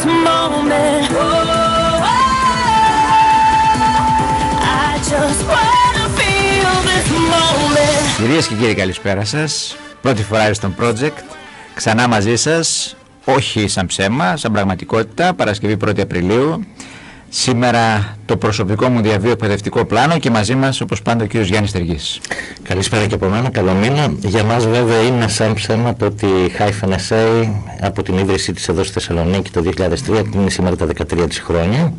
this moment. Oh, I just wanna feel this moment. Κυρίες και κύριοι καλησπέρα σας. Πρώτη φορά στον Project. Ξανά μαζί σας. Όχι σαν ψέμα, σαν πραγματικότητα. Παρασκευή 1η Απριλίου Σήμερα το προσωπικό μου διαβίω εκπαιδευτικό πλάνο και μαζί μας όπως πάντα ο κύριος Γιάννης Τεργής. Καλησπέρα και από μένα, καλό μήνα. Για μας βέβαια είναι σαν ψέμα το ότι η Hyphen SA από την ίδρυσή της εδώ στη Θεσσαλονίκη το 2003 είναι σήμερα τα 13 της χρόνια.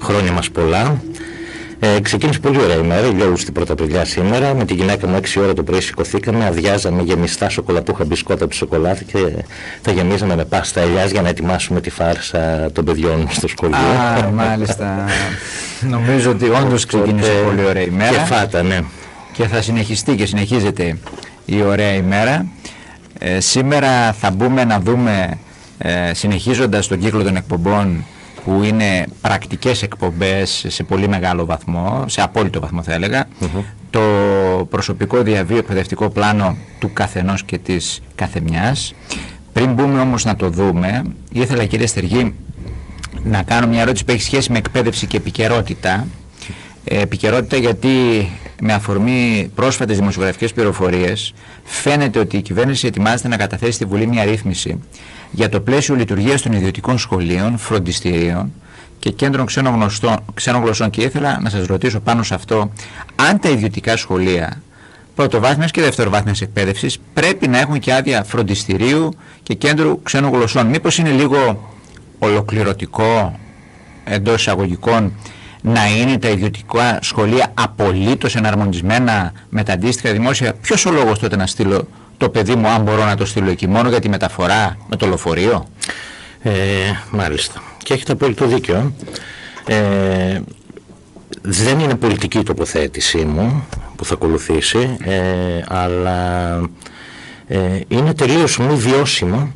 Χρόνια μας πολλά. Ε, ξεκίνησε πολύ ωραία ημέρα, ηλιόλου στην Πρωταπριλιά σήμερα. Με τη γυναίκα μου 6 ώρα το πρωί σηκωθήκαμε, αδειάζαμε γεμιστά σοκολατούχα μπισκότα από σοκολάτα και τα γεμίζαμε με πάστα ελιάς για να ετοιμάσουμε τη φάρσα των παιδιών στο σχολείο. Α, μάλιστα. Νομίζω ότι όντως ξεκίνησε Οπότε, πολύ ωραία ημέρα. Και φάτα, ναι. και θα συνεχιστεί και συνεχίζεται η ωραία ημέρα. Ε, σήμερα θα μπούμε να δούμε, ε, συνεχίζοντας τον κύκλο των εκπομπών που είναι πρακτικές εκπομπές σε πολύ μεγάλο βαθμό, σε απόλυτο βαθμό θα έλεγα, το προσωπικό διαβίω εκπαιδευτικό πλάνο του καθενός και της καθεμιάς. Πριν μπούμε όμως να το δούμε, ήθελα κύριε Στεργή να κάνω μια ερώτηση που έχει σχέση με εκπαίδευση και επικαιρότητα. Ε, επικαιρότητα γιατί με αφορμή πρόσφατες δημοσιογραφικές πληροφορίες φαίνεται ότι η κυβέρνηση ετοιμάζεται να καταθέσει στη Βουλή μια ρύθμιση για το πλαίσιο λειτουργίας των ιδιωτικών σχολείων, φροντιστηρίων και κέντρων ξένων, γνωστών, ξένων γλωσσών και ήθελα να σας ρωτήσω πάνω σε αυτό αν τα ιδιωτικά σχολεία πρωτοβάθμιας και δευτεροβάθμιας εκπαίδευσης πρέπει να έχουν και άδεια φροντιστηρίου και κέντρου ξένων γλωσσών. Μήπως είναι λίγο ολοκληρωτικό εντός εισαγωγικών να είναι τα ιδιωτικά σχολεία απολύτως εναρμονισμένα με τα αντίστοιχα δημόσια; Ποιος ο λόγος τότε να στείλω το παιδί μου αν μπορώ να το στείλω εκεί μόνο για τη μεταφορά με το λεωφορείο; Ε, μάλιστα. Και έχετε απόλυτο δίκιο. Ε, δεν είναι πολιτική η τοποθέτησή μου που θα ακολουθήσει, ε, αλλά ε, είναι τελείως μη βιώσιμο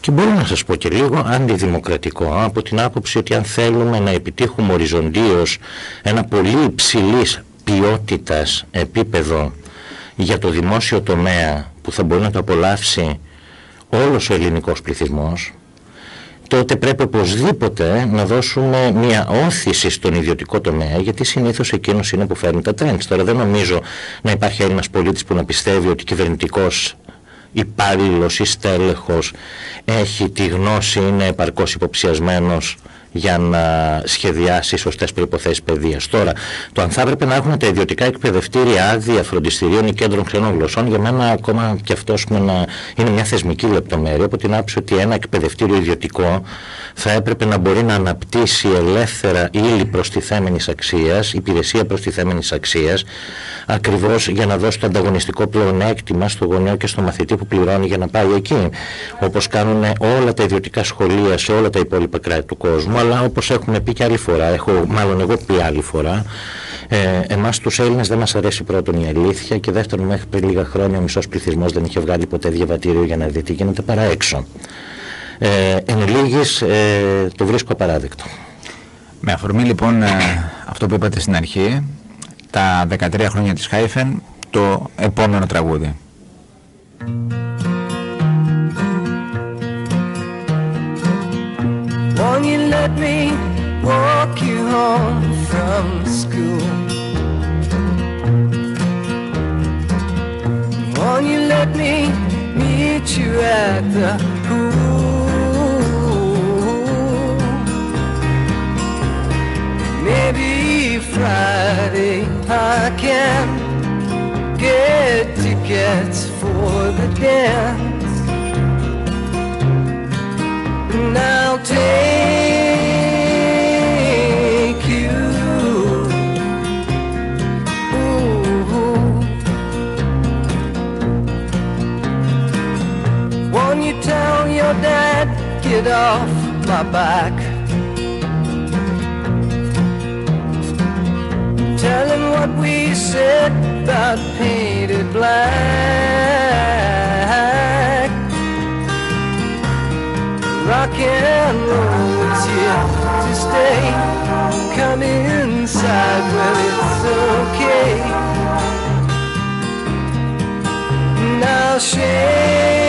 και μπορώ να σας πω και λίγο αντιδημοκρατικό από την άποψη ότι αν θέλουμε να επιτύχουμε οριζοντίως ένα πολύ υψηλής ποιότητας επίπεδο για το δημόσιο τομέα που θα μπορεί να το απολαύσει όλος ο ελληνικός πληθυσμός τότε πρέπει οπωσδήποτε να δώσουμε μια όθηση στον ιδιωτικό τομέα γιατί συνήθως εκείνος είναι που φέρνει τα trends. Τώρα δεν νομίζω να υπάρχει Έλληνας πολίτης που να πιστεύει ότι κυβερνητικός υπάλληλος ή στέλεχος έχει τη γνώση, είναι επαρκώς υποψιασμένος για να σχεδιάσει σωστές προϋποθέσεις παιδείας. Τώρα, το αν θα έπρεπε να έχουν τα ιδιωτικά εκπαιδευτήρια άδεια φροντιστηρίων ή κέντρων ξένων γλωσσών, για μένα ακόμα και αυτός να είναι μια θεσμική λεπτομέρεια, από την άποψη ότι ένα εκπαιδευτήριο ιδιωτικό θα έπρεπε να μπορεί να αναπτύσσει ελεύθερα ύλη προστιθέμενης αξίας, υπηρεσία προστιθέμενης αξίας, ακριβώς για να δώσει το ανταγωνιστικό πλεονέκτημα στο γονιό και στο μαθητή που πληρώνει για να πάει εκεί. Όπως κάνουν όλα τα ιδιωτικά σχολεία σε όλα τα υπόλοιπα κράτη του κόσμου, αλλά όπως έχουμε πει και άλλη φορά, έχω, μάλλον εγώ πει άλλη φορά, ε, εμάς τους Έλληνες δεν μας αρέσει πρώτον η αλήθεια και δεύτερον μέχρι πριν λίγα χρόνια ο μισός πληθυσμός δεν είχε βγάλει ποτέ διαβατήριο για να δει τι γίνεται παρά έξω. Ε, εν λίγης, ε, το βρίσκω απαράδεκτο. Με αφορμή λοιπόν ε, αυτό που είπατε στην αρχή, τα 13 χρόνια της Χάιφεν, το επόμενο τραγούδι. Let me walk you home from school? Won't you let me meet you at the pool? Maybe Friday I can get tickets for the dance. And I'll take Get off my back. Tell him what we said about painted black. Rock and roll is here to stay. Come inside, well, it's okay. Now shake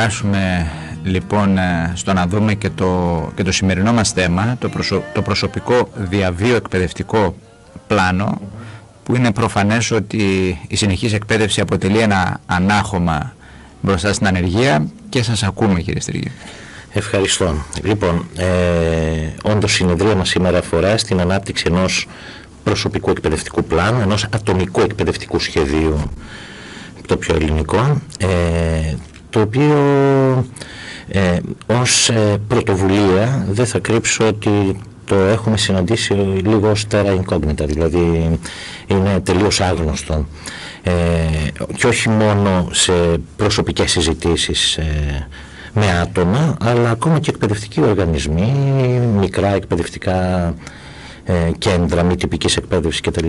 περάσουμε λοιπόν ε, στο να δούμε και το, και το σημερινό μας θέμα, το, προσω- το προσωπικό διαβίω εκπαιδευτικό πλάνο, που είναι προφανές ότι η συνεχής εκπαίδευση αποτελεί ένα ανάχωμα μπροστά στην ανεργία και σας ακούμε κύριε Στρίγη. Ευχαριστώ. Λοιπόν, ε, όντως η συνεδρία μας σήμερα αφορά στην ανάπτυξη ενός προσωπικού εκπαιδευτικού πλάνου, ενός ατομικού εκπαιδευτικού σχεδίου, το πιο ελληνικό, ε, το οποίο ε, ως ε, πρωτοβουλία δεν θα κρύψω ότι το έχουμε συναντήσει λίγο ως terra incognita, δηλαδή είναι τελείως άγνωστο. Ε, και όχι μόνο σε προσωπικές συζητήσεις ε, με άτομα, αλλά ακόμα και εκπαιδευτικοί οργανισμοί, μικρά εκπαιδευτικά ε, κέντρα μη τυπικής εκπαίδευσης κτλ.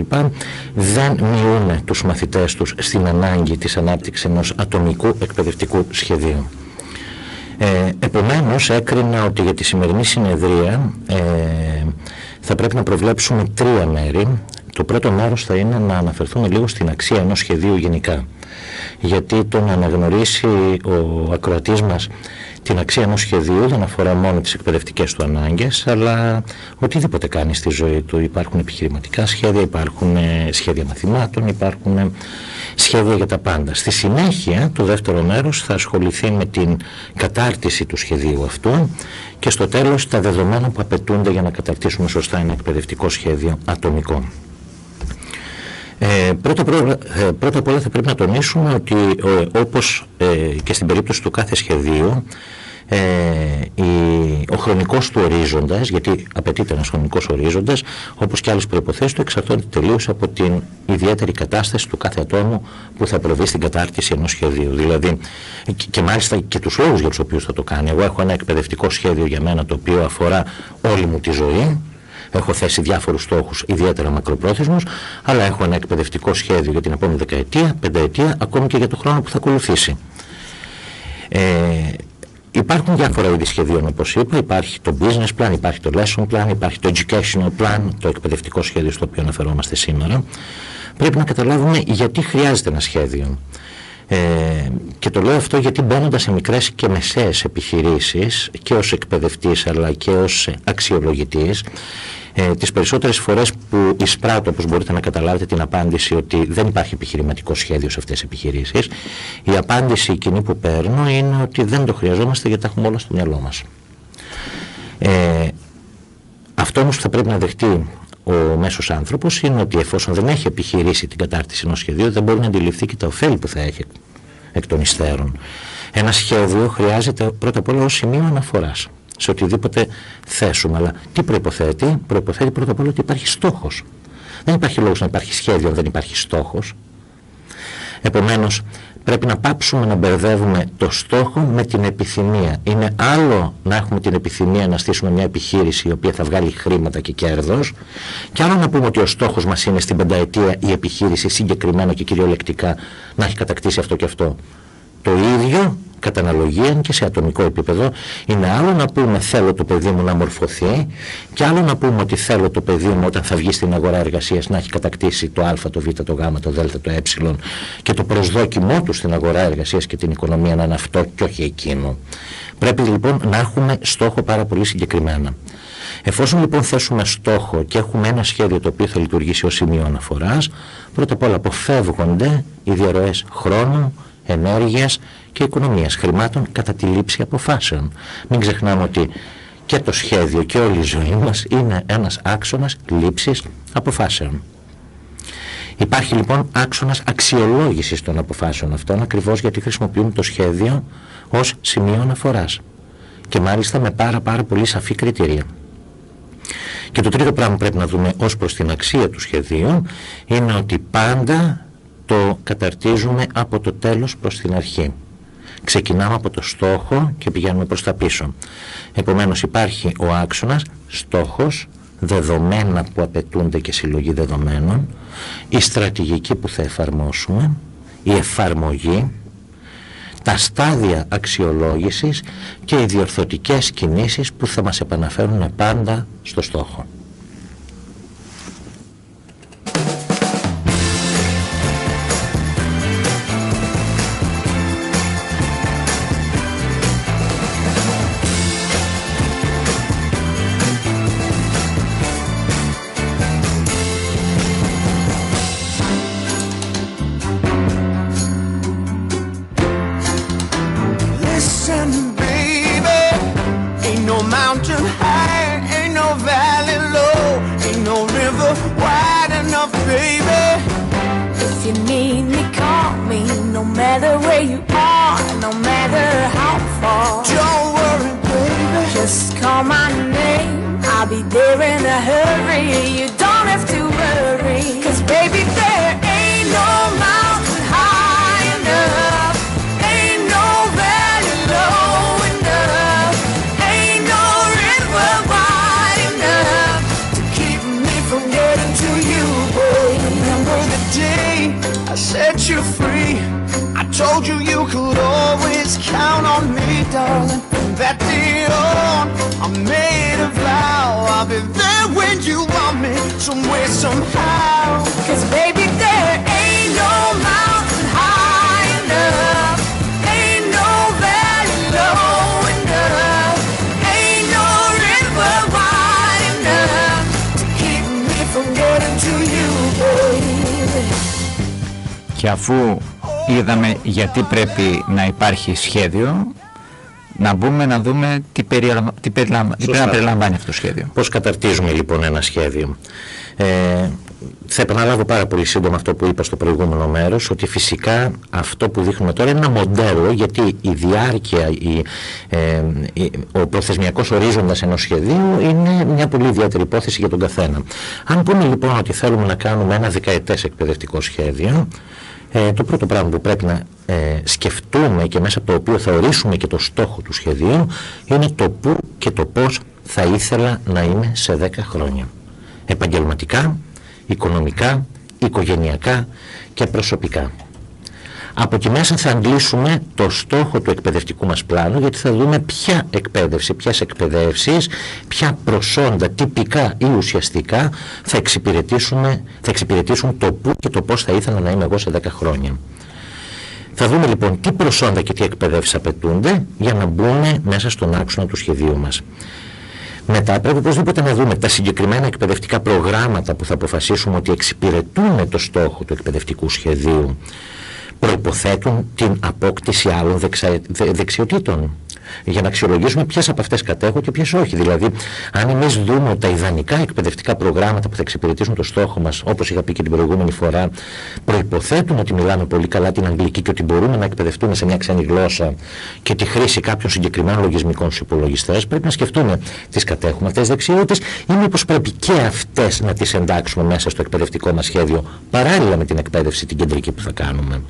δεν μειούν τους μαθητές τους στην ανάγκη της ανάπτυξης ενός ατομικού εκπαιδευτικού σχεδίου. Ε, επομένως έκρινα ότι για τη σημερινή συνεδρία ε, θα πρέπει να προβλέψουμε τρία μέρη. Το πρώτο μέρος θα είναι να αναφερθούμε λίγο στην αξία ενός σχεδίου γενικά. Γιατί το να αναγνωρίσει ο ακροατής μας την αξία ενός σχεδίου δεν αφορά μόνο τις εκπαιδευτικές του ανάγκες, αλλά οτιδήποτε κάνει στη ζωή του. Υπάρχουν επιχειρηματικά σχέδια, υπάρχουν ε, σχέδια μαθημάτων, υπάρχουν ε, σχέδια για τα πάντα. Στη συνέχεια, το δεύτερο μέρος θα ασχοληθεί με την κατάρτιση του σχεδίου αυτού και στο τέλος τα δεδομένα που απαιτούνται για να καταρτήσουμε σωστά ένα εκπαιδευτικό σχέδιο ατομικό. Ε, πρώτα, πρω- ε, πρώτα απ' όλα θα πρέπει να τονίσουμε ότι ε, όπως ε, και στην περίπτωση του κάθε σχεδίου ε, η, ο χρονικός του ορίζοντας, γιατί απαιτείται ένας χρονικός ορίζοντας, όπως και άλλες προϋποθέσεις του, εξαρτώνται τελείως από την ιδιαίτερη κατάσταση του κάθε ατόμου που θα προβεί στην κατάρτιση ενός σχεδίου. Δηλαδή, και, και μάλιστα και τους λόγους για τους οποίους θα το κάνει. Εγώ έχω ένα εκπαιδευτικό σχέδιο για μένα το οποίο αφορά όλη μου τη ζωή, Έχω θέσει διάφορους στόχους, ιδιαίτερα μακροπρόθεσμους, αλλά έχω ένα εκπαιδευτικό σχέδιο για την επόμενη δεκαετία, πενταετία, ακόμη και για το χρόνο που θα ακολουθήσει. Ε, υπάρχουν διάφορα είδη σχεδίων, όπως είπα. Υπάρχει το business plan, υπάρχει το lesson plan, υπάρχει το educational plan, το εκπαιδευτικό σχέδιο στο οποίο αναφερόμαστε σήμερα. Πρέπει να καταλάβουμε γιατί χρειάζεται ένα σχέδιο. Ε, και το λέω αυτό γιατί μπαίνοντας σε μικρές και μεσαίες επιχειρήσεις και ως εκπαιδευτής αλλά και ως αξιολογητής ε, τις περισσότερες φορές που εισπράττω όπως μπορείτε να καταλάβετε την απάντηση ότι δεν υπάρχει επιχειρηματικό σχέδιο σε αυτές τις επιχειρήσεις η απάντηση εκείνη που παίρνω είναι ότι δεν το χρειαζόμαστε γιατί τα έχουμε όλα στο μυαλό μας. Ε, αυτό όμως που θα πρέπει να δεχτεί ο μέσος άνθρωπος είναι ότι εφόσον δεν έχει επιχειρήσει την κατάρτιση ενός σχεδίου δεν μπορεί να αντιληφθεί και τα ωφέλη που θα έχει εκ των υστέρων. Ένα σχέδιο χρειάζεται πρώτα απ' όλα ως σημείο αναφοράς σε οτιδήποτε θέσουμε. Αλλά τι προϋποθέτει, προϋποθέτει πρώτα απ' όλα ότι υπάρχει στόχος. Δεν υπάρχει λόγος να υπάρχει σχέδιο αν δεν υπάρχει στόχος. Επομένως, πρέπει να πάψουμε να μπερδεύουμε το στόχο με την επιθυμία. Είναι άλλο να έχουμε την επιθυμία να στήσουμε μια επιχείρηση η οποία θα βγάλει χρήματα και κέρδος και άλλο να πούμε ότι ο στόχος μας είναι στην πενταετία η επιχείρηση συγκεκριμένα και κυριολεκτικά να έχει κατακτήσει αυτό και αυτό. Το ίδιο κατά αναλογία και σε ατομικό επίπεδο είναι άλλο να πούμε θέλω το παιδί μου να μορφωθεί και άλλο να πούμε ότι θέλω το παιδί μου όταν θα βγει στην αγορά εργασίας να έχει κατακτήσει το α, το β, το γ, το δ, το ε και το προσδόκιμό του στην αγορά εργασίας και την οικονομία να είναι αυτό και όχι εκείνο. Πρέπει λοιπόν να έχουμε στόχο πάρα πολύ συγκεκριμένα. Εφόσον λοιπόν θέσουμε στόχο και έχουμε ένα σχέδιο το οποίο θα λειτουργήσει ως σημείο αναφοράς, πρώτα απ' όλα αποφεύγονται οι διαρροές χρόνου, ενέργειας και οικονομίας χρημάτων κατά τη λήψη αποφάσεων. Μην ξεχνάμε ότι και το σχέδιο και όλη η ζωή μας είναι ένας άξονας λήψης αποφάσεων. Υπάρχει λοιπόν άξονας αξιολόγησης των αποφάσεων αυτών ακριβώς γιατί χρησιμοποιούμε το σχέδιο ως σημείο αναφοράς και μάλιστα με πάρα πάρα πολύ σαφή κριτήρια. Και το τρίτο πράγμα που πρέπει να δούμε ως προς την αξία του σχεδίου είναι ότι πάντα το καταρτίζουμε από το τέλος προς την αρχή. Ξεκινάμε από το στόχο και πηγαίνουμε προς τα πίσω. Επομένως υπάρχει ο άξονας, στόχος, δεδομένα που απαιτούνται και συλλογή δεδομένων, η στρατηγική που θα εφαρμόσουμε, η εφαρμογή, τα στάδια αξιολόγησης και οι διορθωτικές κινήσεις που θα μας επαναφέρουν πάντα στο στόχο. where you are, no matter how far. Don't worry, baby. Just call my name. I'll be there in a hurry. You Και αφού είδαμε γιατί πρέπει να υπάρχει σχέδιο, να μπούμε να δούμε τι, περιλαμβα... τι, περιλαμβα... τι πρέπει να περιλαμβάνει αυτό το σχέδιο. Πώς καταρτίζουμε λοιπόν ένα σχέδιο. Ε, θα επαναλάβω πάρα πολύ σύντομα αυτό που είπα στο προηγούμενο μέρος, ότι φυσικά αυτό που δείχνουμε τώρα είναι ένα μοντέλο, γιατί η διάρκεια, η, ε, ο προθεσμιακός ορίζοντας ενός σχεδίου είναι μια πολύ ιδιαίτερη υπόθεση για τον καθένα. Αν πούμε λοιπόν ότι θέλουμε να κάνουμε ένα δεκαετές εκπαιδευτικό σχέδιο, ε, το πρώτο πράγμα που πρέπει να ε, σκεφτούμε και μέσα από το οποίο θα ορίσουμε και το στόχο του σχεδίου είναι το πού και το πώς θα ήθελα να είμαι σε 10 χρόνια. Επαγγελματικά, οικονομικά, οικογενειακά και προσωπικά. Από εκεί μέσα θα αντλήσουμε το στόχο του εκπαιδευτικού μας πλάνου γιατί θα δούμε ποια εκπαίδευση, ποιες εκπαιδεύσεις, ποια προσόντα τυπικά ή ουσιαστικά θα, εξυπηρετήσουμε, θα εξυπηρετήσουν το πού και το πώς θα ήθελα να είμαι εγώ σε 10 χρόνια. Θα δούμε λοιπόν τι προσόντα και τι εκπαιδεύσεις απαιτούνται για να μπουν μέσα στον άξονα του σχεδίου μας. Μετά πρέπει οπωσδήποτε να δούμε τα συγκεκριμένα εκπαιδευτικά προγράμματα που θα αποφασίσουμε ότι εξυπηρετούν το στόχο του εκπαιδευτικού σχεδίου προϋποθέτουν την απόκτηση άλλων δεξιοτήτων για να αξιολογήσουμε ποιες από αυτές κατέχω και ποιες όχι. Δηλαδή, αν εμείς δούμε τα ιδανικά εκπαιδευτικά προγράμματα που θα εξυπηρετήσουν το στόχο μας, όπως είχα πει και την προηγούμενη φορά, προποθέτουν ότι μιλάμε πολύ καλά την αγγλική και ότι μπορούμε να εκπαιδευτούμε σε μια ξένη γλώσσα και τη χρήση κάποιων συγκεκριμένων λογισμικών στους υπολογιστές, πρέπει να σκεφτούμε τις κατέχουμε αυτές τις δεξιότητες ή μήπως πρέπει και αυτές να τις εντάξουμε μέσα στο εκπαιδευτικό μας σχέδιο παράλληλα με την εκπαίδευση την κεντρική που θα κάνουμε.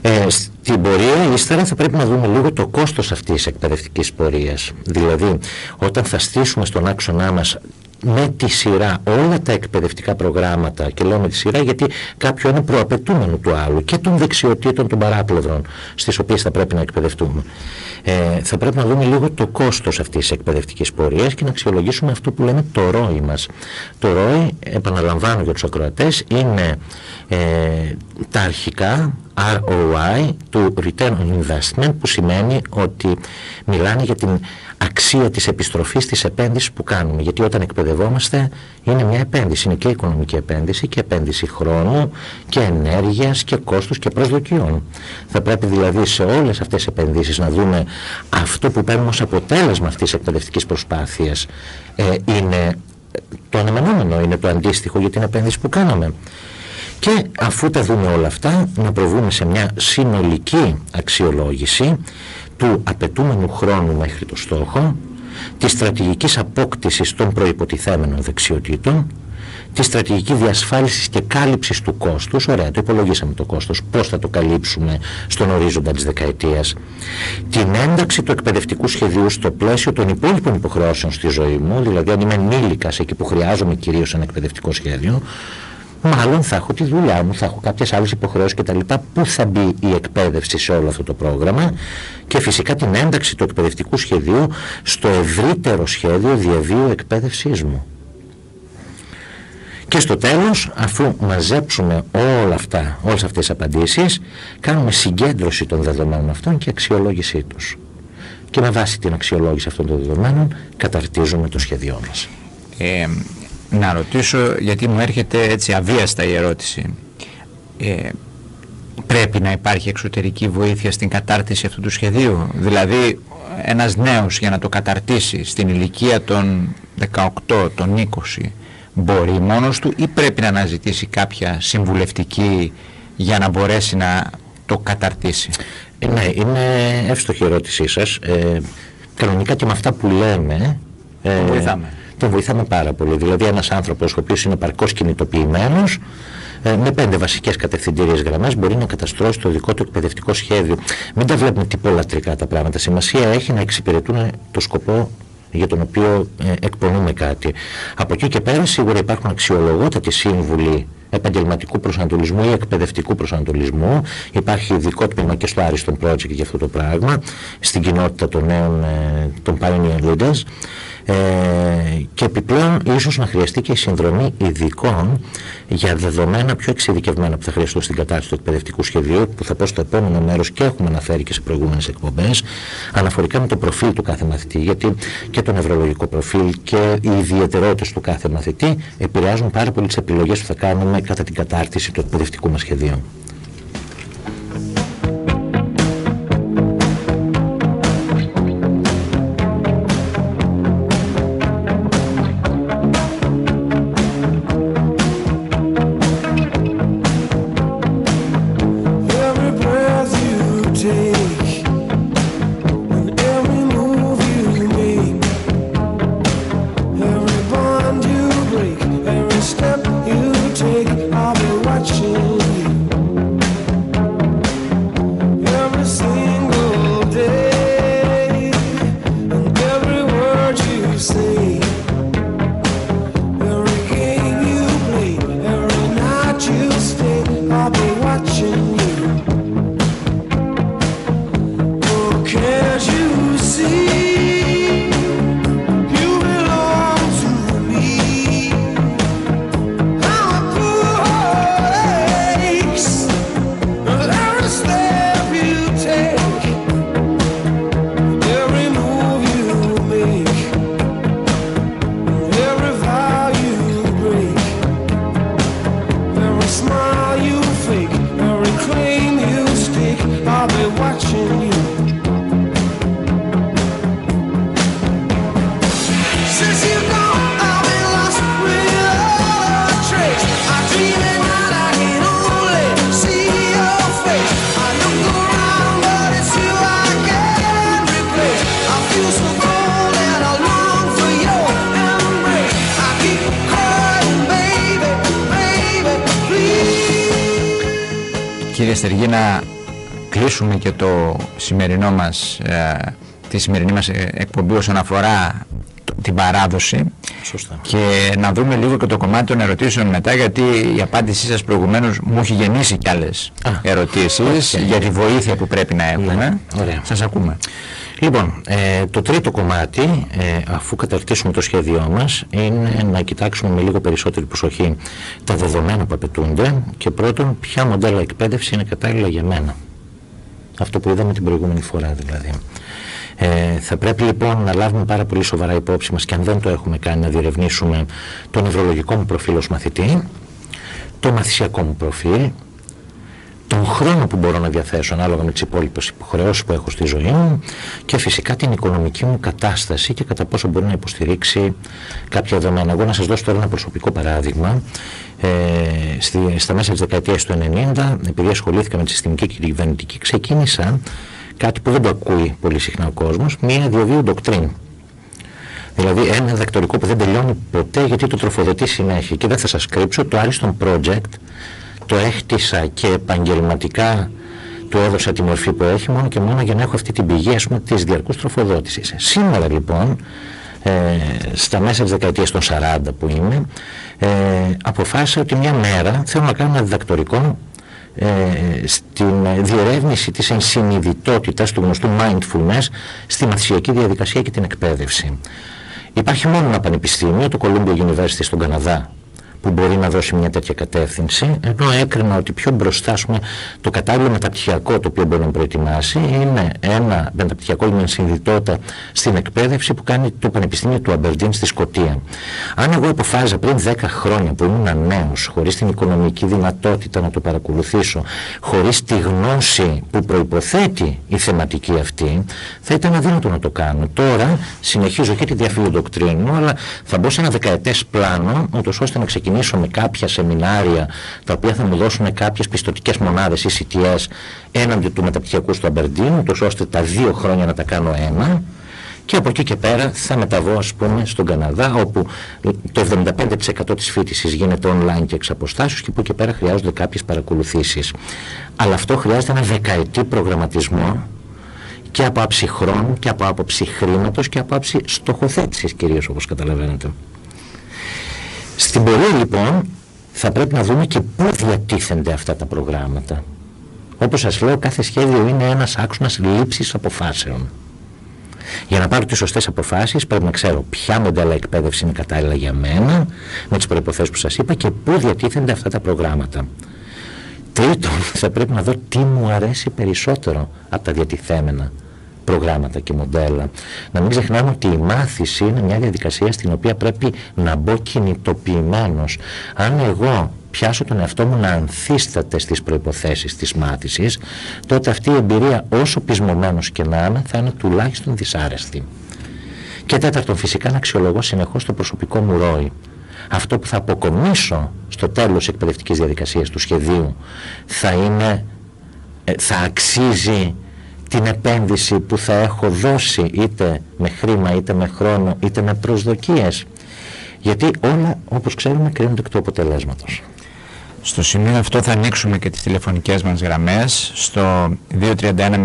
Ε, στην πορεία ύστερα θα πρέπει να δούμε λίγο το κόστος αυτής της εκπαιδευτικής πορείας. Δηλαδή όταν θα στήσουμε στον άξονά μας με τη σειρά όλα τα εκπαιδευτικά προγράμματα και λέω με τη σειρά γιατί κάποιο είναι προαπαιτούμενο του άλλου και των δεξιοτήτων των παράπλευρων στις οποίες θα πρέπει να εκπαιδευτούμε. Ε, θα πρέπει να δούμε λίγο το κόστος αυτής της εκπαιδευτικής πορείας και να αξιολογήσουμε αυτό που λέμε το ρόι μας. Το ρόι, επαναλαμβάνω για τους ακροατές, είναι ε, τα αρχικά ROI του Return on Investment που σημαίνει ότι μιλάνε για την αξία της επιστροφής της επένδυσης που κάνουμε. Γιατί όταν εκπαιδευόμαστε είναι μια επένδυση, είναι και οικονομική επένδυση και επένδυση χρόνου και ενέργειας και κόστους και προσδοκιών. Θα πρέπει δηλαδή σε όλες αυτές τις επενδύσεις να δούμε αυτό που παίρνουμε ως αποτέλεσμα αυτής της εκπαιδευτικής προσπάθειας ε, είναι το αναμενόμενο, είναι το αντίστοιχο για την επένδυση που κάναμε. Και αφού τα δούμε όλα αυτά, να προβούμε σε μια συνολική αξιολόγηση του απαιτούμενου χρόνου μέχρι το στόχο, της στρατηγικής απόκτησης των προϋποτιθέμενων δεξιοτήτων, της στρατηγικής διασφάλισης και κάλυψης του κόστους. Ωραία, το υπολογίσαμε το κόστος. Πώς θα το καλύψουμε στον ορίζοντα της δεκαετίας. Την ένταξη του εκπαιδευτικού σχεδίου στο πλαίσιο των υπόλοιπων υποχρεώσεων στη ζωή μου, δηλαδή αν είμαι ενήλικας εκεί που χρειάζομαι κυρίως ένα εκπαιδευτικό σχέδιο, μάλλον θα έχω τη δουλειά μου, θα έχω κάποιες άλλες υποχρεώσεις κτλ. Πού θα μπει η εκπαίδευση σε όλο αυτό το πρόγραμμα; Και φυσικά την ένταξη του εκπαιδευτικού σχεδίου στο ευρύτερο σχέδιο διαβίου εκπαίδευσής μου. Και στο τέλος, αφού μαζέψουμε όλα αυτά, όλες αυτές τις απαντήσεις, κάνουμε συγκέντρωση των δεδομένων αυτών και αξιολόγησή τους. Και με βάση την αξιολόγηση αυτών των δεδομένων καταρτίζουμε το σχέδιό μας. Ε, να ρωτήσω γιατί μου έρχεται έτσι αβίαστα η ερώτηση. Ε, πρέπει να υπάρχει εξωτερική βοήθεια στην κατάρτιση αυτού του σχεδίου; Δηλαδή ένας νέος για να το καταρτήσει στην ηλικία των 18, των 20 μπορεί μόνος του ή πρέπει να αναζητήσει κάποια συμβουλευτική για να μπορέσει να το καταρτήσει; Ε, ναι, είναι εύστοχη η ερώτησή σας. Ε, κανονικά και με αυτά που λέμε... Ε, βοηθάμε τον βοηθάμε πάρα πολύ. Δηλαδή ένας άνθρωπος ο οποίος είναι παρκώς κινητοποιημένος ε, με πέντε βασικές κατευθυντήριες γραμμές μπορεί να καταστρώσει το δικό του εκπαιδευτικό σχέδιο. Μην τα βλέπουμε τυπολατρικά τα πράγματα. Σημασία έχει να εξυπηρετούν το σκοπό για τον οποίο ε, εκπονούμε κάτι. Από εκεί και πέρα σίγουρα υπάρχουν αξιολογότατοι σύμβουλοι επαγγελματικού προσανατολισμού ή εκπαιδευτικού προσανατολισμού. Υπάρχει ειδικό τμήμα και στο Άριστον Project για αυτό το πράγμα, στην κοινότητα των νέων, ε, των Pioneer Leaders. Ε, και επιπλέον ίσως να χρειαστεί και η συνδρομή ειδικών για δεδομένα πιο εξειδικευμένα που θα χρειαστούν στην κατάρτιση του εκπαιδευτικού σχεδίου που θα πω στο επόμενο μέρος και έχουμε αναφέρει και σε προηγούμενες εκπομπές αναφορικά με το προφίλ του κάθε μαθητή γιατί και το νευρολογικό προφίλ και οι ιδιαιτερότητες του κάθε μαθητή επηρεάζουν πάρα πολύ τις επιλογές που θα κάνουμε κατά την κατάρτιση του εκπαιδευτικού μας σχεδίου. Κλείσουμε και το σημερινό μας, ε, τη σημερινή μας ε, εκπομπή όσον αφορά την παράδοση Σωστά. και να δούμε λίγο και το κομμάτι των ερωτήσεων μετά γιατί η απάντησή σας προηγουμένως μου έχει γεννήσει κι άλλες Α, ερωτήσεις για τη βοήθεια που πρέπει να έχουμε. Ναι, ωραία. Σας ακούμε. Λοιπόν, ε, το τρίτο κομμάτι, ε, αφού καταρτήσουμε το σχέδιό μας, είναι να κοιτάξουμε με λίγο περισσότερη προσοχή τα δεδομένα που απαιτούνται και πρώτον, ποια μοντέλα εκπαίδευση είναι κατάλληλα για μένα. Αυτό που είδαμε την προηγούμενη φορά δηλαδή. Ε, θα πρέπει λοιπόν να λάβουμε πάρα πολύ σοβαρά υπόψη μας και αν δεν το έχουμε κάνει να διερευνήσουμε το νευρολογικό μου προφίλ ως μαθητή, το μαθησιακό μου προφίλ, τον χρόνο που μπορώ να διαθέσω ανάλογα με τις υπόλοιπες υποχρεώσεις που έχω στη ζωή μου και φυσικά την οικονομική μου κατάσταση και κατά πόσο μπορεί να υποστηρίξει κάποια δεδομένα. Εγώ να σας δώσω τώρα ένα προσωπικό παράδειγμα. Ε, στη, στα μέσα της δεκαετίας του 90, επειδή ασχολήθηκα με τη συστημική και κυβερνητική, ξεκίνησα κάτι που δεν το ακούει πολύ συχνά ο κόσμος, μία διαβίου ντοκτρίν. Δηλαδή ένα δακτορικό που δεν τελειώνει ποτέ γιατί το τροφοδοτεί συνέχεια. Και δεν θα σας κρύψω, το Ariston Project το έχτισα και επαγγελματικά του έδωσα τη μορφή που έχει μόνο και μόνο για να έχω αυτή την πηγή ας πούμε της διαρκούς τροφοδότησης. Σήμερα λοιπόν ε, στα μέσα της δεκαετίας των 40 που είμαι ε, αποφάσισα ότι μια μέρα θέλω να κάνω ένα διδακτορικό ε, στην διερεύνηση της ενσυνειδητότητας του γνωστού mindfulness στη μαθησιακή διαδικασία και την εκπαίδευση. Υπάρχει μόνο ένα πανεπιστήμιο, το Columbia University στον Καναδά, που μπορεί να δώσει μια τέτοια κατεύθυνση, ενώ έκρινα ότι πιο μπροστά πούμε, το κατάλληλο μεταπτυχιακό το οποίο μπορεί να προετοιμάσει είναι ένα μεταπτυχιακό με συνειδητότητα στην εκπαίδευση που κάνει το Πανεπιστήμιο του Αμπερντίν στη Σκωτία. Αν εγώ αποφάζα πριν 10 χρόνια που ήμουν νέος, χωρίς την οικονομική δυνατότητα να το παρακολουθήσω, χωρίς τη γνώση που προποθέτει η θεματική αυτή, θα ήταν αδύνατο να το κάνω. Τώρα συνεχίζω και τη διαφιλοδοκτρίνη αλλά θα μπω σε ένα δεκαετές πλάνο, ώστε να ξεκινήσω ξεκινήσω με κάποια σεμινάρια τα οποία θα μου δώσουν κάποιες πιστοτικές μονάδες ή CTS έναντι του μεταπτυχιακού στο Αμπερντίν, τόσο ώστε τα δύο χρόνια να τα κάνω ένα και από εκεί και πέρα θα μεταβώ ας πούμε στον Καναδά όπου το 75% της φίτησης γίνεται online και εξ αποστάσεως και που και πέρα χρειάζονται κάποιες παρακολουθήσεις. Αλλά αυτό χρειάζεται ένα δεκαετή προγραμματισμό και από άψη χρόνου και από άποψη χρήματος και από άψη στοχοθέτησης κυρίως όπως καταλαβαίνετε. Στην πορεία λοιπόν θα πρέπει να δούμε και πού διατίθενται αυτά τα προγράμματα. Όπως σας λέω κάθε σχέδιο είναι ένας άξονας λήψης αποφάσεων. Για να πάρω τις σωστές αποφάσεις πρέπει να ξέρω ποια μοντέλα εκπαίδευση είναι κατάλληλα για μένα με τις προϋποθέσεις που σας είπα και πού διατίθενται αυτά τα προγράμματα. Τρίτον, θα πρέπει να δω τι μου αρέσει περισσότερο από τα διατηθέμενα προγράμματα και μοντέλα. Να μην ξεχνάμε ότι η μάθηση είναι μια διαδικασία στην οποία πρέπει να μπω κινητοποιημένος. Αν εγώ πιάσω τον εαυτό μου να ανθίσταται στις προϋποθέσεις της μάθησης, τότε αυτή η εμπειρία όσο πεισμωμένος και να είναι θα είναι τουλάχιστον δυσάρεστη. Και τέταρτον, φυσικά να αξιολογώ συνεχώς το προσωπικό μου ρόη. Αυτό που θα αποκομίσω στο τέλος της εκπαιδευτικής διαδικασίας του σχεδίου θα είναι, ε, θα αξίζει την επένδυση που θα έχω δώσει είτε με χρήμα είτε με χρόνο είτε με προσδοκίες γιατί όλα όπως ξέρουμε κρίνονται εκ του αποτελέσματος. Στο σημείο αυτό θα ανοίξουμε και τις τηλεφωνικές μας γραμμές στο 231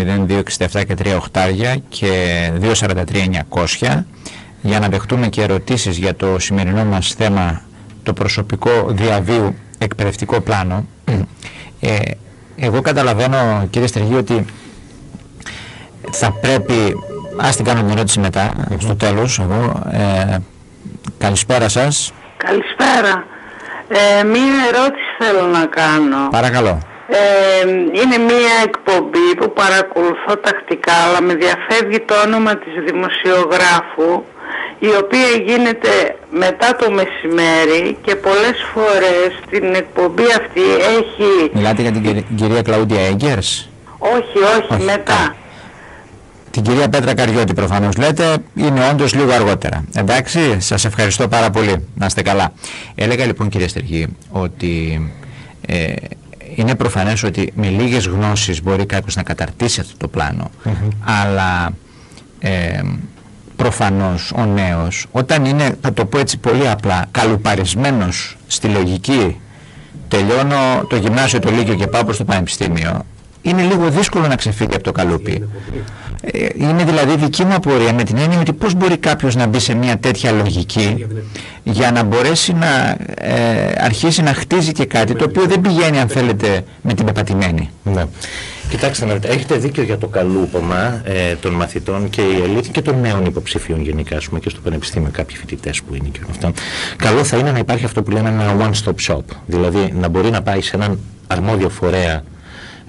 και 3 οχτάρια και 243 για να δεχτούμε και ερωτήσεις για το σημερινό μας θέμα το προσωπικό διαβίου εκπαιδευτικό πλάνο. Ε, εγώ καταλαβαίνω κύριε Στεργή ότι θα πρέπει, ας την κάνω μια ερώτηση μετά, στο τέλος, εγώ, ε, καλησπέρα σας. Καλησπέρα. Ε, μία ερώτηση θέλω να κάνω. Παρακαλώ. Ε, είναι μία εκπομπή που παρακολουθώ τακτικά, αλλά με διαφεύγει το όνομα της δημοσιογράφου, η οποία γίνεται μετά το μεσημέρι και πολλές φορές την εκπομπή αυτή έχει... Μιλάτε για την κυρία Κλαούντια Έγκερς; Όχι, όχι, όχι, μετά. Την κυρία Πέτρα Καριώτη προφανώς λέτε, είναι όντως λίγο αργότερα. Εντάξει, σας ευχαριστώ πάρα πολύ. Να είστε καλά. Έλεγα λοιπόν κύριε Στεργή ότι ε, είναι προφανές ότι με λίγες γνώσεις μπορεί κάποιος να καταρτήσει αυτό το πλάνο, αλλά ε, προφανώς ο νέος όταν είναι, θα το πω έτσι πολύ απλά, καλουπαρισμένος στη λογική τελειώνω το γυμνάσιο, το λύκειο και πάω προς το πανεπιστήμιο είναι λίγο δύσκολο να ξεφύγει από το καλούπι. Ε, είναι δηλαδή δική μου απορία με την έννοια ότι πώς μπορεί κάποιος να μπει σε μια τέτοια λογική για να μπορέσει να ε, αρχίσει να χτίζει και κάτι το οποίο δεν πηγαίνει αν θέλετε με την πεπατημένη. Ναι. Κοιτάξτε, έχετε δίκιο για το καλούπομα ε, των μαθητών και η αλήθεια και των νέων υποψηφίων γενικά, πούμε, και στο πανεπιστήμιο κάποιοι φοιτητές που είναι και όλα αυτά. Καλό θα είναι να υπάρχει αυτό που λέμε ένα one-stop shop. Δηλαδή να μπορεί να πάει σε έναν αρμόδιο φορέα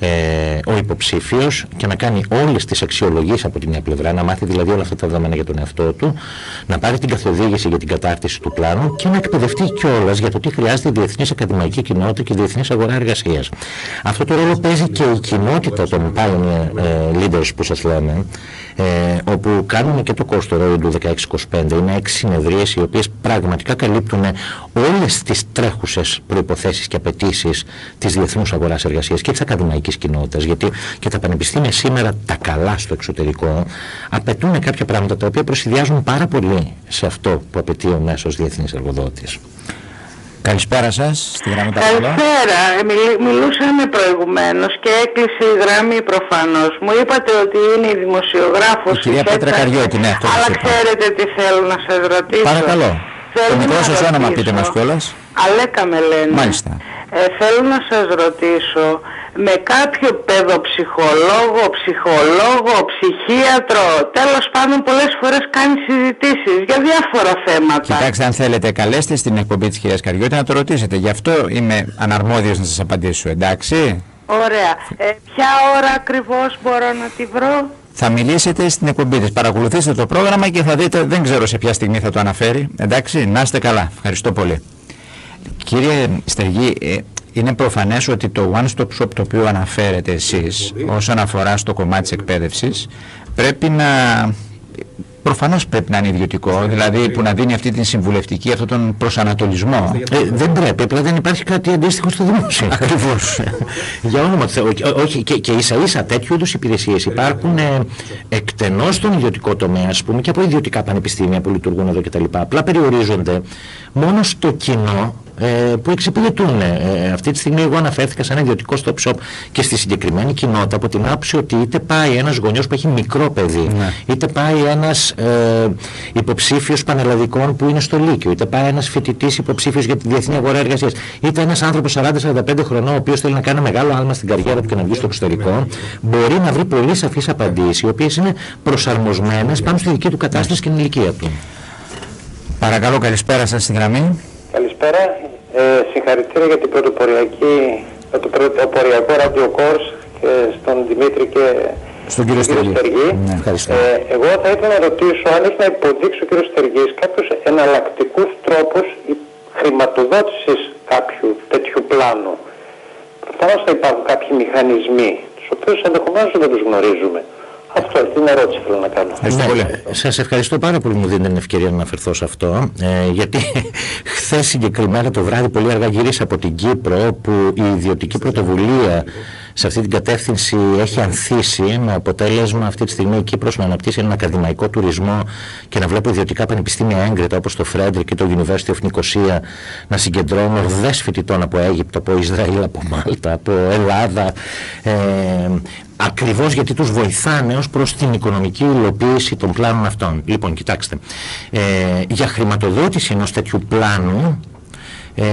ε, ο υποψήφιος και να κάνει όλες τις αξιολογίες από την μια πλευρά, να μάθει δηλαδή όλα αυτά τα δεδομένα για τον εαυτό του, να πάρει την καθοδήγηση για την κατάρτιση του πλάνου και να εκπαιδευτεί κιόλας για το τι χρειάζεται η διεθνής ακαδημαϊκή κοινότητα και η διεθνής αγορά εργασίας. Αυτό το ρόλο παίζει και η κοινότητα των pioneer ε, leaders που σας λέμε, ε, όπου κάνουμε και το κόστο ρόλου του 1625. Είναι έξι συνεδρίες οι οποίες πραγματικά καλύπτουν όλες τις τρέχουσες προϋποθέσεις και απαιτήσεις της διεθνούς αγοράς εργασίας και της ακαδημαϊκής κοινότητας. Γιατί και τα πανεπιστήμια σήμερα τα καλά στο εξωτερικό απαιτούν κάποια πράγματα τα οποία προσυδειάζουν πάρα πολύ σε αυτό που απαιτεί ο μέσος διεθνής εργοδότης. Καλησπέρα σας, στη γραμμή Καλησπέρα. Ε, μιλούσαμε προηγουμένως και έκλεισε η γραμμή προφανώς. Μου είπατε ότι είναι η δημοσιογράφος. Η κυρία Πέτρα Καριώτη, ναι, αυτό Αλλά ξέρετε τι θέλω να σας ρωτήσω. Παρακαλώ. το μικρό σας όνομα πείτε μας κιόλας. Αλέκα με λένε. Μάλιστα. Ε, θέλω να σας ρωτήσω με κάποιο παιδοψυχολόγο, ψυχολόγο, ψυχίατρο, τέλος πάντων πολλές φορές κάνει συζητήσεις για διάφορα θέματα. Κοιτάξτε, αν θέλετε, καλέστε στην εκπομπή της κυρίας Καριώτη να το ρωτήσετε. Γι' αυτό είμαι αναρμόδιος να σας απαντήσω, εντάξει; Ωραία. Ε, ποια ώρα ακριβώς μπορώ να τη βρω; Θα μιλήσετε στην εκπομπή της. Παρακολουθήστε το πρόγραμμα και θα δείτε, δεν ξέρω σε ποια στιγμή θα το αναφέρει. Εντάξει, να είστε καλά. Ευχαριστώ πολύ. Κύριε Στεργή, ε, είναι προφανές ότι το one-stop shop το οποίο αναφέρετε εσείς όσον αφορά στο κομμάτι της εκπαίδευσης πρέπει να Προφανώς πρέπει να είναι ιδιωτικό, δηλαδή που να δίνει αυτή την συμβουλευτική, αυτόν τον προσανατολισμό. Ε, δεν πρέπει, απλά δεν υπάρχει κάτι αντίστοιχο στο δημόσιο. Ακριβώς. Για όνομα του Όχι, και, και ίσα ίσα τέτοιου είδους υπηρεσίες υπάρχουν ε, εκτενώς στον ιδιωτικό τομέα, ας πούμε, και από ιδιωτικά πανεπιστήμια που λειτουργούν εδώ κτλ. Απλά περιορίζονται μόνο στο κοινό ε, που εξυπηρετούν. Ε, αυτή τη στιγμή εγώ αναφέρθηκα σε ένα ιδιωτικό stop shop και στη συγκεκριμένη κοινότητα από την άποψη ότι είτε πάει ένας γονιός που έχει μικρό παιδί, ναι. είτε πάει ένας ε, υποψήφιος πανελλαδικών που είναι στο Λύκειο, είτε πάει ένας φοιτητής υποψήφιος για τη διεθνή αγορά εργασίας, είτε ένας άνθρωπος 40-45 χρονών ο οποίος θέλει να κάνει μεγάλο άλμα στην καριέρα του και να βγει στο εξωτερικό, μπορεί να βρει πολύ σαφείς απαντήσεις, οι οποίες είναι προσαρμοσμένες πάνω στη δική του κατάσταση και την ηλικία του. Παρακαλώ, καλησπέρα σας στη γραμμή. Καλησπέρα. Ε, συγχαρητήρια για την πρωτοποριακή, το πρωτοποριακό ραδιοκόρς και στον Δημήτρη και στον κύριο Στεργή. Ναι, ε, εγώ θα ήθελα να ρωτήσω αν έχει να υποδείξει ο κύριος Στεργής κάποιους εναλλακτικούς τρόπους χρηματοδότησης κάποιου τέτοιου πλάνου. Προφανώς θα υπάρχουν κάποιοι μηχανισμοί, τους οποίους ενδεχομένως δεν τους γνωρίζουμε. Αυτό, την ερώτηση θέλω να κάνω. Ναι, σας ευχαριστώ πάρα πολύ που μου δίνετε την ευκαιρία να αναφερθώ σε αυτό, ε, γιατί χθες συγκεκριμένα το βράδυ πολύ αργά γύρισα από την Κύπρο, που η ιδιωτική πρωτοβουλία σε αυτή την κατεύθυνση έχει ανθίσει με αποτέλεσμα αυτή τη στιγμή η Κύπρος να αναπτύσσει έναν ακαδημαϊκό τουρισμό και να βλέπω ιδιωτικά πανεπιστήμια έγκριτα όπως το Frederick και το University of Nicosia να συγκεντρώνουν ορδές φοιτητών από Αίγυπτο, από Ισραήλ, από Μάλτα, από Ελλάδα ε, ακριβώς γιατί τους βοηθάνε ως προς την οικονομική υλοποίηση των πλάνων αυτών. Λοιπόν, κοιτάξτε, ε, για χρηματοδότηση ενός τέτοιου πλάνου ε,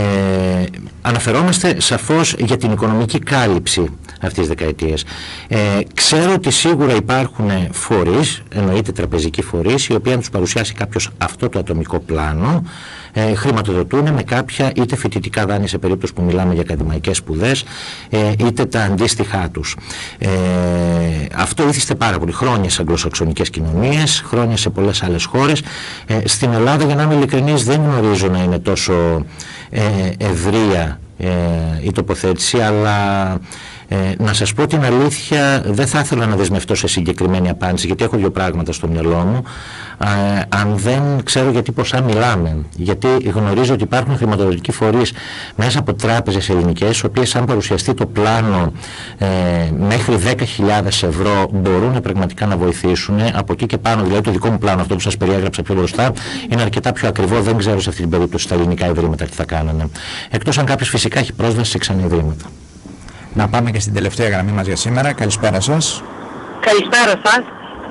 αναφερόμαστε σαφώς για την οικονομική κάλυψη αυτής της δεκαετίας. Ε, ξέρω ότι σίγουρα υπάρχουν φορείς, εννοείται τραπεζικοί φορείς, οι οποίοι αν τους παρουσιάσει κάποιος αυτό το ατομικό πλάνο, ε, χρηματοδοτούν με κάποια είτε φοιτητικά δάνεια σε περίπτωση που μιλάμε για ακαδημαϊκές σπουδές, ε, είτε τα αντίστοιχά τους. Ε, αυτό ήθιστε πάρα πολύ χρόνια σε αγγλοσαξονικές κοινωνίες, χρόνια σε πολλές άλλες χώρες. Ε, στην Ελλάδα, για να είμαι ειλικρινής, δεν γνωρίζω να είναι τόσο ε, ευρεία ε, η τοποθέτηση, αλλά ε, να σας πω την αλήθεια, δεν θα ήθελα να δεσμευτώ σε συγκεκριμένη απάντηση, γιατί έχω δύο πράγματα στο μυαλό μου. Ε, αν δεν ξέρω γιατί ποσά μιλάμε. Γιατί γνωρίζω ότι υπάρχουν χρηματοδοτικοί φορείς μέσα από τράπεζες ελληνικές, οι οποίες αν παρουσιαστεί το πλάνο ε, μέχρι 10.000 ευρώ μπορούν πραγματικά να βοηθήσουν. Από εκεί και πάνω, δηλαδή το δικό μου πλάνο, αυτό που σας περιέγραψα πιο μπροστά, είναι αρκετά πιο ακριβό. Δεν ξέρω σε αυτή την περίπτωση τα ελληνικά ιδρύματα τι θα κάνανε. Εκτός αν κάποιος φυσικά έχει πρόσβαση σε ξανά ιδρύματα. Να πάμε και στην τελευταία γραμμή μας για σήμερα. Καλησπέρα σας. Καλησπέρα σας.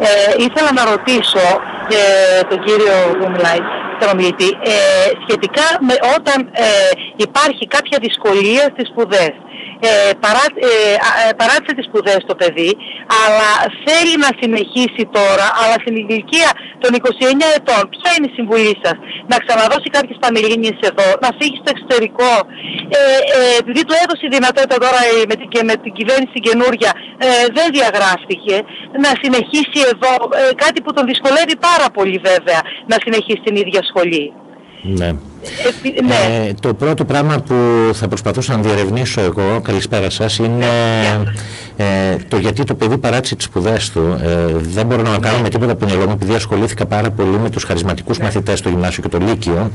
Ε, ήθελα να ρωτήσω ε, τον κύριο που μιλάει, τον ομιλητή, ε, σχετικά με όταν ε, υπάρχει κάποια δυσκολία στις σπουδές. Ε, παρά, ε, ε, παράτησε τις σπουδές το παιδί, αλλά θέλει να συνεχίσει τώρα, αλλά στην ηλικία των 29 ετών. Ποια είναι η συμβουλή σας, να ξαναδώσει κάποιες πανελλήνιες εδώ, να φύγει στο εξωτερικό, ε, ε, επειδή του έδωσε η δυνατότητα τώρα ε, με την, και με την κυβέρνηση καινούρια, ε, δεν διαγράφτηκε, να συνεχίσει εδώ, ε, κάτι που τον δυσκολεύει πάρα πολύ βέβαια, να συνεχίσει την ίδια σχολή. Ναι. Ε, ναι. Ε, το πρώτο πράγμα που θα προσπαθούσα να διερευνήσω εγώ, καλησπέρα σας, είναι ε, το γιατί το παιδί παράτησε τις σπουδές του. Ε, δεν μπορώ να κάνω με τίποτα από την μου, επειδή ασχολήθηκα πάρα πολύ με τους χαρισματικούς Ναι. μαθητές στο γυμνάσιο και το λύκειο.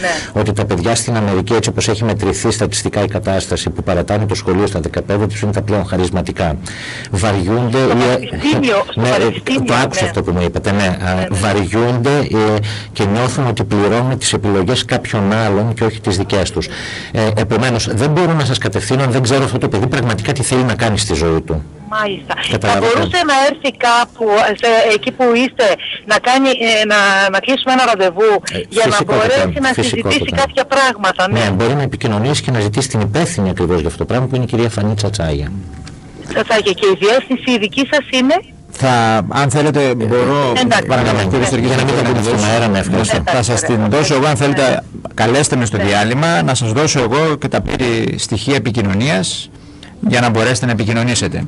Ναι. Ότι τα παιδιά στην Αμερική, έτσι όπως έχει μετρηθεί στατιστικά η κατάσταση, που παρατάνε το σχολείο στα 15 τους είναι τα πλέον χαρισματικά. Βαριούνται. Στο ή- πανεπιστήμιο, στο ναι, ε, πανεπιστήμιο, το άκουσα ναι. αυτό που μου είπατε, ναι. Α, Βαριούνται ε, και νιώθουν ότι πληρώνουν τις επιλογές κάποιων άλλων και όχι τις δικές τους. Ε, επομένως, δεν μπορώ να σας κατευθύνω αν δεν ξέρω αυτό το παιδί πραγματικά τι θέλει να κάνει στη ζωή του. Μάλιστα. Θα Καταλαβαίνω. μπορούσε να έρθει κάπου, σε, εκεί που είστε, να, κάνει, ε, να, να κλείσουμε ένα ραντεβού Ε, για να φυσικότατα, μπορέσει να φυσικότατα. συζητήσει κάποια πράγματα. Ναι. Ναι, μπορεί να επικοινωνήσει και να ζητήσει την υπεύθυνη ακριβώς για αυτό το πράγμα που είναι η κυρία Φανή Τσατσάγια. Τσατσάκια, και η διεύθυνση η δική σας είναι; Θα, αν θέλετε, μπορώ. εντάξει. παρακαλώ, Ναι, κύριε ναι. Στεργή, Για να μην τα πούμε στον αέρα, ναι, ευχαριστώ. Θα σας την δώσω εγώ, αν θέλετε, καλέστε με στο διάλειμμα, να σας δώσω εγώ και τα πλήρη στοιχεία επικοινωνίας για να μπορέσετε να επικοινωνήσετε.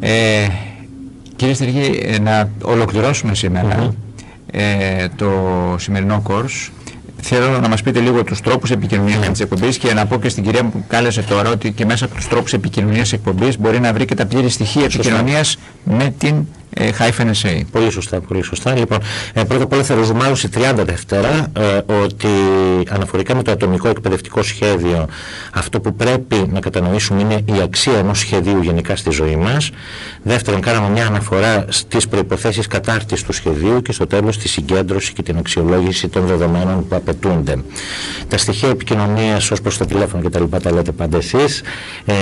Ε, κύριε Στεργή, ε, να ολοκληρώσουμε σήμερα ε, το σημερινό course. Θέλω να μας πείτε λίγο τους τρόπους επικοινωνίας της εκπομπής και να πω και στην κυρία που κάλεσε τώρα ότι και μέσα από τους τρόπους επικοινωνίας της εκπομπής μπορεί να βρει και τα πλήρη στοιχεία επικοινωνίας με την ε, Hyphen SA. Πολύ σωστά, πολύ σωστά. Λοιπόν, ε, πρώτα απ' όλα θα ροζουμάρουσει 30 Δευτέρα ε, ότι αναφορικά με το ατομικό εκπαιδευτικό σχέδιο αυτό που πρέπει να κατανοήσουμε είναι η αξία ενός σχεδίου γενικά στη ζωή μας. Δεύτερον, κάναμε μια αναφορά στις προϋποθέσεις κατάρτισης του σχεδίου και στο τέλος τη συγκέντρωση και την αξιολόγηση των δεδομένων που απαιτούνται. Τα στοιχεία επικοινωνίας ως προς το τηλέφωνο και τα λοιπά τα λέτε πάντα εσείς. Ε,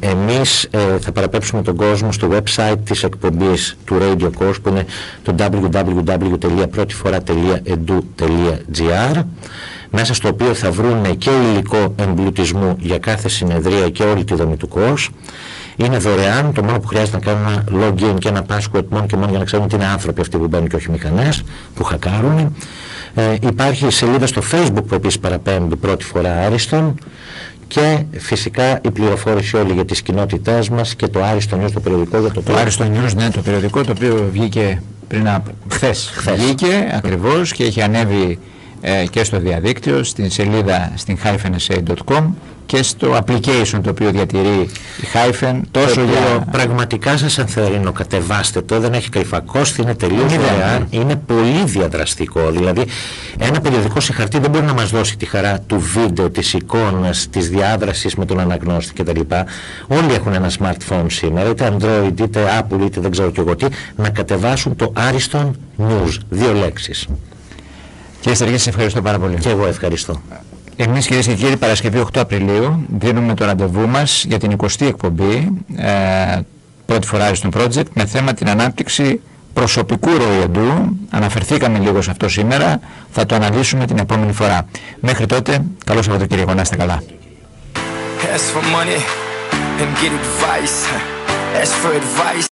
εμείς ε, θα παραπέψουμε τον κόσμο στο website της εκπομπής του Radio Course που είναι το www.πρώτηφορά.edu.gr μέσα στο οποίο θα βρουν και υλικό εμπλουτισμού για κάθε συνεδρία και όλη τη δομή του course. Είναι δωρεάν, το μόνο που χρειάζεται να κάνουν ένα login και ένα password μόνο και μόνο για να ξέρουν ότι είναι άνθρωποι αυτοί που μπαίνουν και όχι μηχανές που χακάρουν. Ε, υπάρχει σελίδα στο facebook που επίσης παραπέμπει πρώτη φορά άριστον και φυσικά η πληροφόρηση όλη για τις κοινότητές μας και το άριστο νιούς το περιοδικό για το Το Άριστο News, ναι, το περιοδικό το οποίο βγήκε πριν από χθες. Χθες. Βγήκε ακριβώς και έχει ανέβει ε, και στο διαδίκτυο, στην σελίδα στην hyphensa.com και στο application το οποίο διατηρεί η Hyphen Το τόσο οποίο για... πραγματικά σας ενθαρρύνω, κατεβάστε το, δεν έχει κρυφά κόστη, είναι τελείως Είναι δωρεάν, δωρεάν. είναι πολύ διαδραστικό. Δηλαδή, ένα περιοδικό σε χαρτί δεν μπορεί να μας δώσει τη χαρά του βίντεο, της εικόνας, της διάδρασης με τον αναγνώστη κτλ. Όλοι έχουν ένα smartphone σήμερα, είτε Android, είτε Apple, είτε δεν ξέρω κι εγώ τι, να κατεβάσουν το Ariston News. Δύο λέξεις. Κύριε Στεργή, σας ευχαριστώ πάρα πολύ. Και εγώ ευχαριστώ. Εμείς κυρίες και κύριοι Παρασκευή 8 Απριλίου δίνουμε το ραντεβού μας για την 20η εκπομπή ε, πρώτη φορά στον project με θέμα την ανάπτυξη προσωπικού ροϊοντού. Αναφερθήκαμε λίγο σε αυτό σήμερα, θα το αναλύσουμε την επόμενη φορά. Μέχρι τότε, καλό Σαββατοκύριακο, να είστε καλά. Ask for money and get advice. Ask for advice.